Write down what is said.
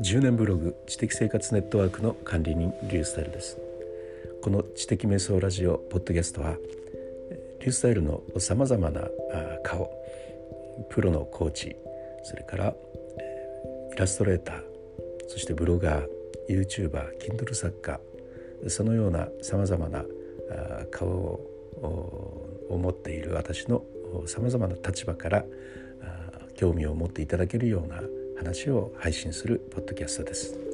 10年ブログ知的生活ネットワークの管理人リュースタイルです。この知的瞑想ラジオポッドキャストはリュースタイルのさまざまな顔プロのコーチそれからイラストレーターそしてブロガー YouTuber、Kindle 作家そのようなさまざまな顔を持っている私のさまざまな立場から興味を持っていただけるような話を配信するポッドキャストです。